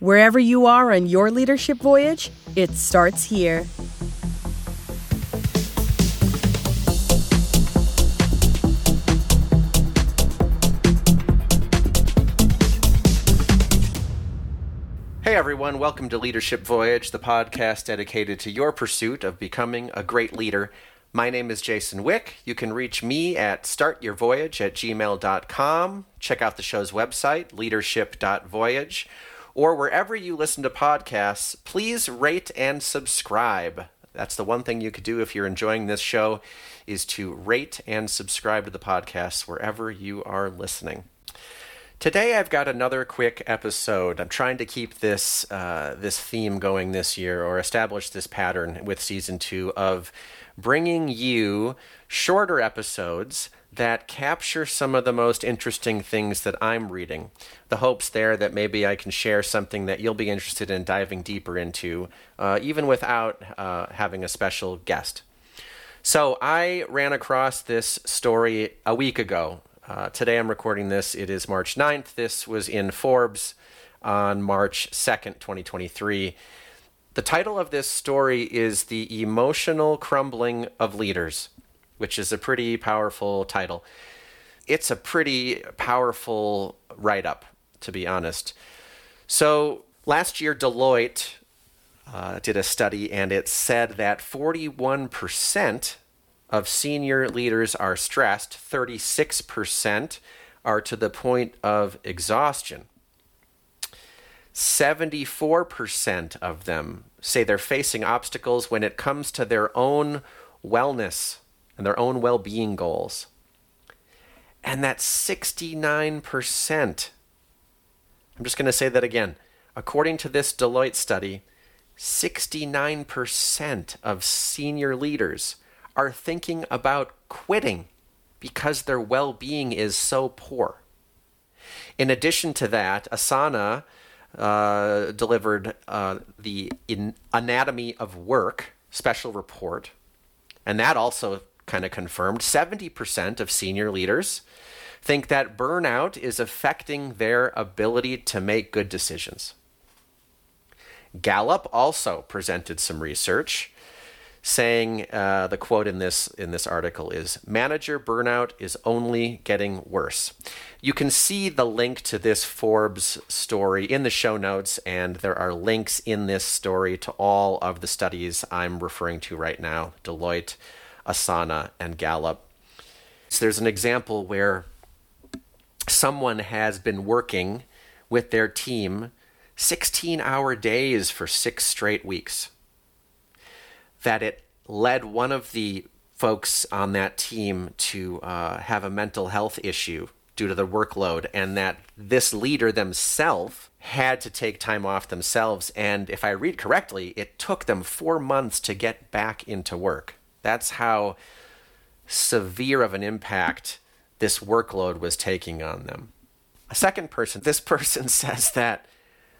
Wherever you are on your leadership voyage, it starts here. Hey everyone, welcome to Leadership Voyage, the podcast dedicated to your pursuit of becoming a great leader. My name is Jason Wick. You can reach me at startyourvoyage at gmail.com. Check out the show's website, leadership.voyage, or wherever you listen to podcasts, please rate and subscribe. That's the one thing you could do if you're enjoying this show is to rate and subscribe to the podcast wherever you are listening. Today I've got another quick episode. I'm trying to keep this uh, this theme going this year, or establish this pattern with season two of bringing you shorter episodes that capture some of the most interesting things that I'm reading. The hopes there that maybe I can share something that you'll be interested in diving deeper into, uh, even without uh, having a special guest. So I ran across this story a week ago uh, today I'm recording this. It is March 9th. This was in Forbes on March 2nd, 2023. The title of this story is The Emotional Crumbling of Leaders, which is a pretty powerful title. It's a pretty powerful write up, to be honest. So, last year, Deloitte uh, did a study, and it said that 41% of senior leaders are stressed, 36% are to the point of exhaustion. 74% of them say they're facing obstacles when it comes to their own wellness and their own well being goals. And that's 69%. I'm just going to say that again. According to this Deloitte study, 69% of senior leaders are thinking about quitting because their well being is so poor. In addition to that, Asana uh, delivered uh, the Anatomy of Work special report, and that also kind of confirmed 70% of senior leaders think that burnout is affecting their ability to make good decisions. Gallup also presented some research saying uh, the quote in this in this article is manager burnout is only getting worse. You can see the link to this forbes story in the show notes and there are links in this story to all of the studies i'm referring to right now. Deloitte asana and gallup so there's an example where someone has been working with their team 16 hour days for six straight weeks that it led one of the folks on that team to uh, have a mental health issue due to the workload, and that this leader themselves had to take time off themselves. And if I read correctly, it took them four months to get back into work. That's how severe of an impact this workload was taking on them. A second person, this person says that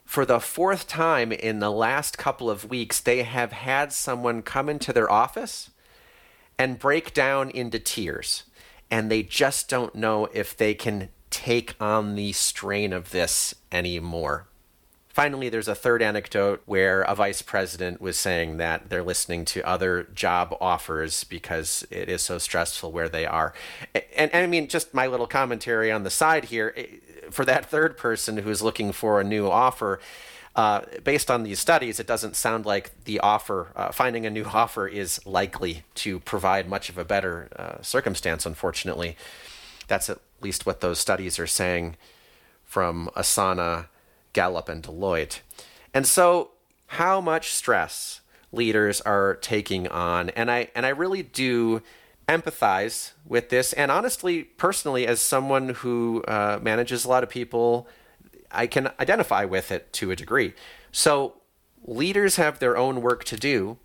for the fourth time in the last couple of weeks, they have had someone come into their office and break down into tears. And they just don't know if they can take on the strain of this anymore. Finally, there's a third anecdote where a vice president was saying that they're listening to other job offers because it is so stressful where they are. And, and, I mean, just my little commentary on the side here for that third person who's looking for a new offer, uh, based on these studies, it doesn't sound like the offer, uh, finding a new offer, is likely to provide much of a better uh, circumstance, unfortunately. That's at least what those studies are saying from Asana, Gallup, and Deloitte. And so, how much stress leaders are taking on, and I and I really do empathize with this. And honestly, personally, as someone who uh, manages a lot of people, I can identify with it to a degree. So, leaders have their own work to do,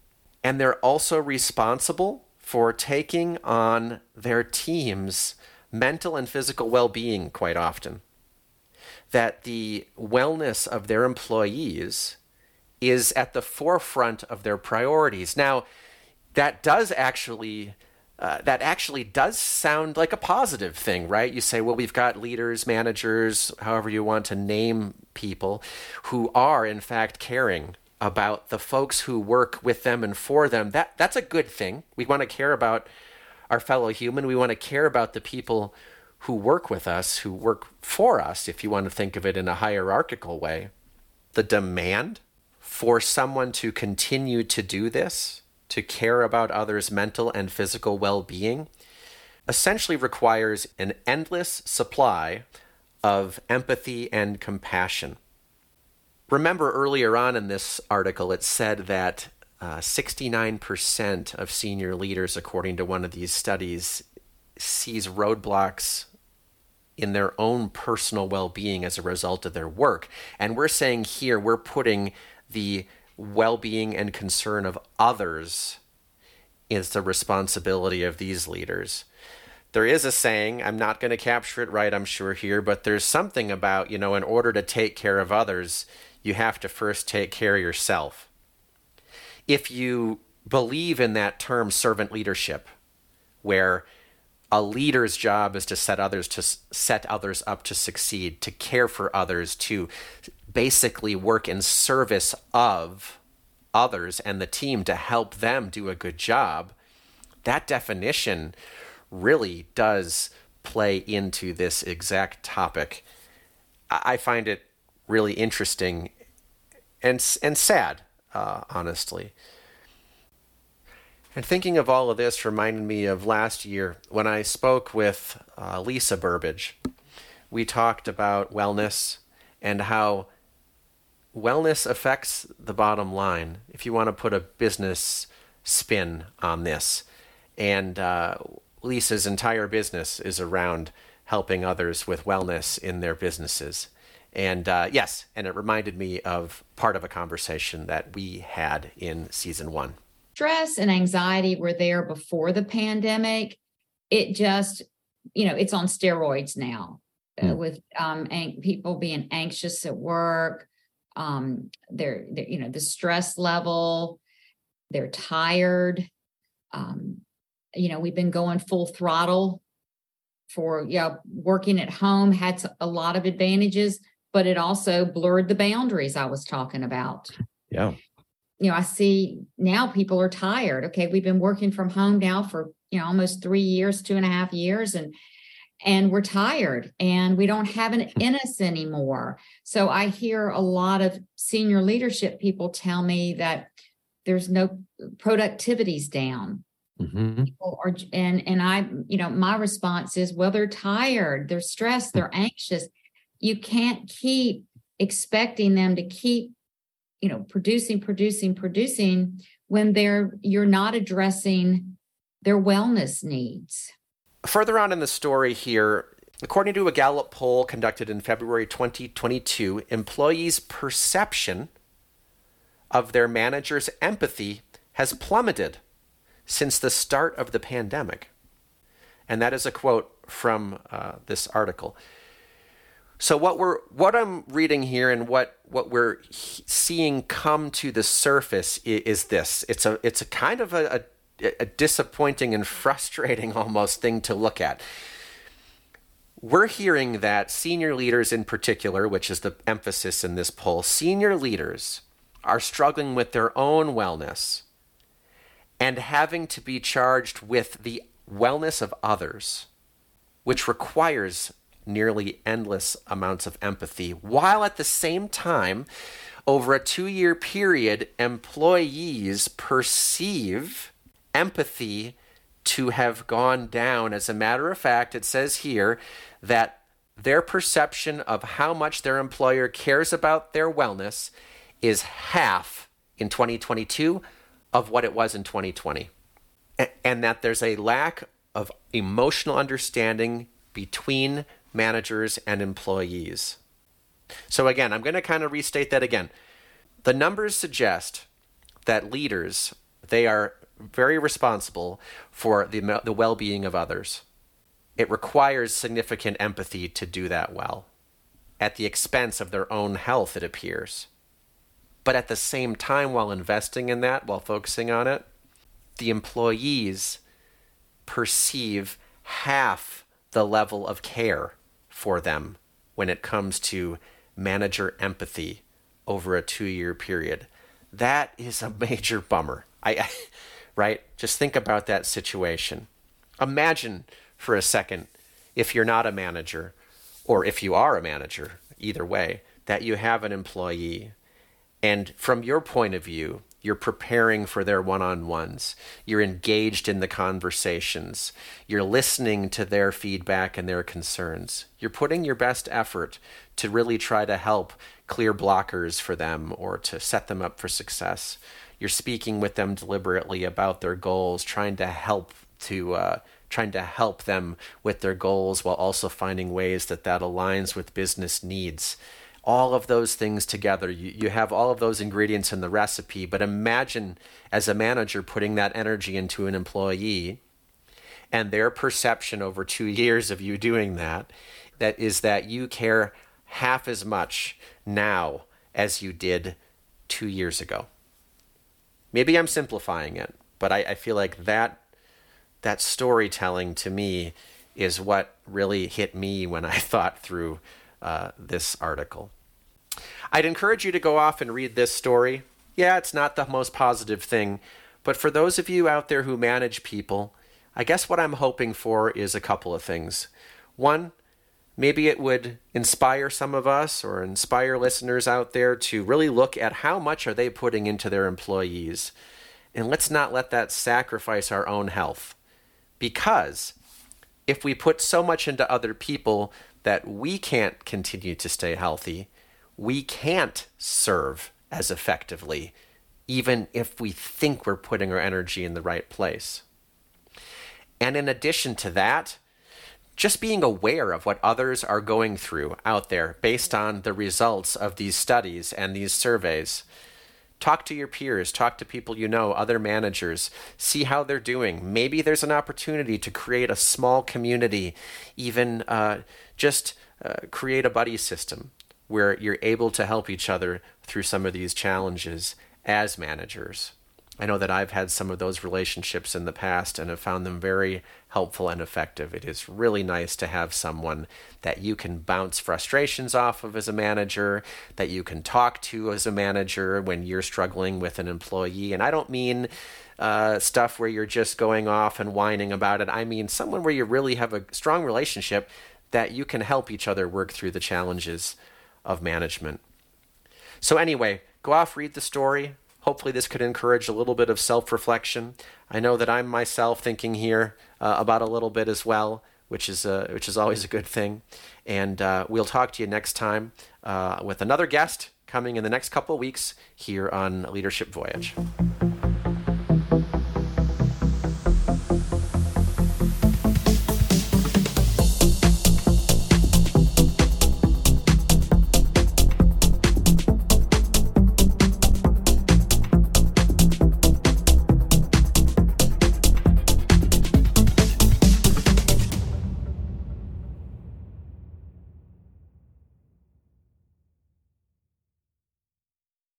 and they're also responsible for taking on their team's mental and physical well being quite often. That the wellness of their employees is at the forefront of their priorities. Now, that does actually uh, that actually does sound like a positive thing, right? You say, well, we've got leaders, managers, however you want to name people, who are in fact caring about the folks who work with them and for them. That that's a good thing. We want to care about our fellow human. We want to care about the people who work with us, who work for us, if you want to think of it in a hierarchical way. The demand for someone to continue to do this to care about others' mental and physical well being essentially requires an endless supply of empathy and compassion. Remember earlier on in this article, it said that uh, 69% of senior leaders, according to one of these studies, sees roadblocks in their own personal well being as a result of their work. And we're saying here we're putting the well being and concern of others is the responsibility of these leaders. There is a saying, I'm not going to capture it right, I'm sure, here, but there's something about, you know, in order to take care of others, you have to first take care of yourself. If you believe in that term servant leadership, where a leader's job is to set others to set others up to succeed, to care for others, to basically work in service of others and the team to help them do a good job, that definition really does play into this exact topic. I find it really interesting and and sad, uh, honestly. And thinking of all of this reminded me of last year when I spoke with uh, Lisa Burbage. We talked about wellness and how wellness affects the bottom line, if you want to put a business spin on this. And uh, Lisa's entire business is around helping others with wellness in their businesses. And uh, yes, and it reminded me of part of a conversation that we had in season one. Stress and anxiety were there before the pandemic. It just, you know, it's on steroids now mm. uh, hmm. with um, an- people being anxious at work, um they're, they're you know the stress level they're tired um you know we've been going full throttle for yeah working at home had a lot of advantages but it also blurred the boundaries i was talking about yeah you know i see now people are tired okay we've been working from home now for you know almost three years two and a half years and and we're tired and we don't have an in us anymore. So I hear a lot of senior leadership people tell me that there's no productivity's down. Mm-hmm. Are, and and I, you know, my response is, well, they're tired, they're stressed, they're anxious. You can't keep expecting them to keep, you know, producing, producing, producing when they're you're not addressing their wellness needs. Further on in the story here, according to a Gallup poll conducted in February 2022, employees' perception of their manager's empathy has plummeted since the start of the pandemic. And that is a quote from uh, this article. So what we're what I'm reading here and what what we're seeing come to the surface is, is this. It's a it's a kind of a, a a disappointing and frustrating almost thing to look at. We're hearing that senior leaders, in particular, which is the emphasis in this poll, senior leaders are struggling with their own wellness and having to be charged with the wellness of others, which requires nearly endless amounts of empathy, while at the same time, over a two year period, employees perceive empathy to have gone down. As a matter of fact, it says here that their perception of how much their employer cares about their wellness is half in 2022 of what it was in 2020. And that there's a lack of emotional understanding between managers and employees. So, again, I'm going to kind of restate that again. The numbers suggest that leaders, they are very responsible for the, the well being of others. It requires significant empathy to do that well, at the expense of their own health, it appears. But at the same time, while investing in that, while focusing on it, the employees perceive half the level of care for them when it comes to manager empathy over a two year period. That is a major bummer. I, I, right? Just think about that situation. Imagine for a second if you're not a manager, or if you are a manager, either way, that you have an employee. And from your point of view, you're preparing for their one on ones. You're engaged in the conversations. You're listening to their feedback and their concerns. You're putting your best effort to really try to help clear blockers for them or to set them up for success. You're speaking with them deliberately about their goals, trying to help to uh, trying to help them with their goals while also finding ways that that aligns with business needs all of those things together. You, you have all of those ingredients in the recipe, but imagine as a manager putting that energy into an employee and their perception over two years of you doing that, that is that you care half as much now as you did two years ago. Maybe I'm simplifying it, but I, I feel like that that storytelling to me is what really hit me when I thought through uh, this article. I'd encourage you to go off and read this story. Yeah, it's not the most positive thing, but for those of you out there who manage people, I guess what I'm hoping for is a couple of things. One, maybe it would inspire some of us or inspire listeners out there to really look at how much are they putting into their employees. And let's not let that sacrifice our own health. Because if we put so much into other people that we can't continue to stay healthy, we can't serve as effectively, even if we think we're putting our energy in the right place. And in addition to that, just being aware of what others are going through out there based on the results of these studies and these surveys. Talk to your peers, talk to people you know, other managers, see how they're doing. Maybe there's an opportunity to create a small community, even uh, just uh, create a buddy system where you're able to help each other through some of these challenges as managers. I know that I've had some of those relationships in the past and have found them very helpful and effective. It is really nice to have someone that you can bounce frustrations off of as a manager, that you can talk to as a manager when you're struggling with an employee. And I don't mean uh, stuff where you're just going off and whining about it. I mean someone where you really have a strong relationship that you can help each other work through the challenges of management. So, anyway, go off, read the story. Hopefully, this could encourage a little bit of self reflection. I know that I'm myself thinking here uh, about a little bit as well, which is, uh, which is always a good thing. And uh, we'll talk to you next time uh, with another guest coming in the next couple of weeks here on Leadership Voyage.